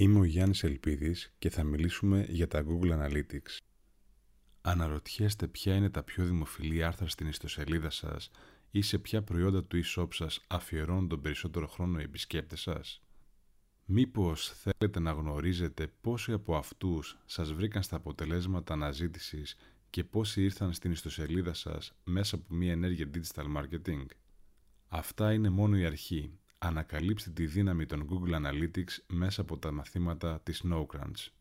Είμαι ο Γιάννης Ελπίδης και θα μιλήσουμε για τα Google Analytics. Αναρωτιέστε ποια είναι τα πιο δημοφιλή άρθρα στην ιστοσελίδα σας ή σε ποια προϊόντα του e-shop σας αφιερώνουν τον περισσότερο χρόνο οι επισκέπτες σας; Μήπως θέλετε να γνωρίζετε πόσοι από αυτούς σας βρήκαν στα αποτελέσματα αναζήτησης και πόσοι ήρθαν στην ιστοσελίδα σας μέσα από μια ενέργεια digital marketing; Αυτά είναι μόνο η αρχή. Ανακαλύψτε τη δύναμη των Google Analytics μέσα από τα μαθήματα της NoCrunch.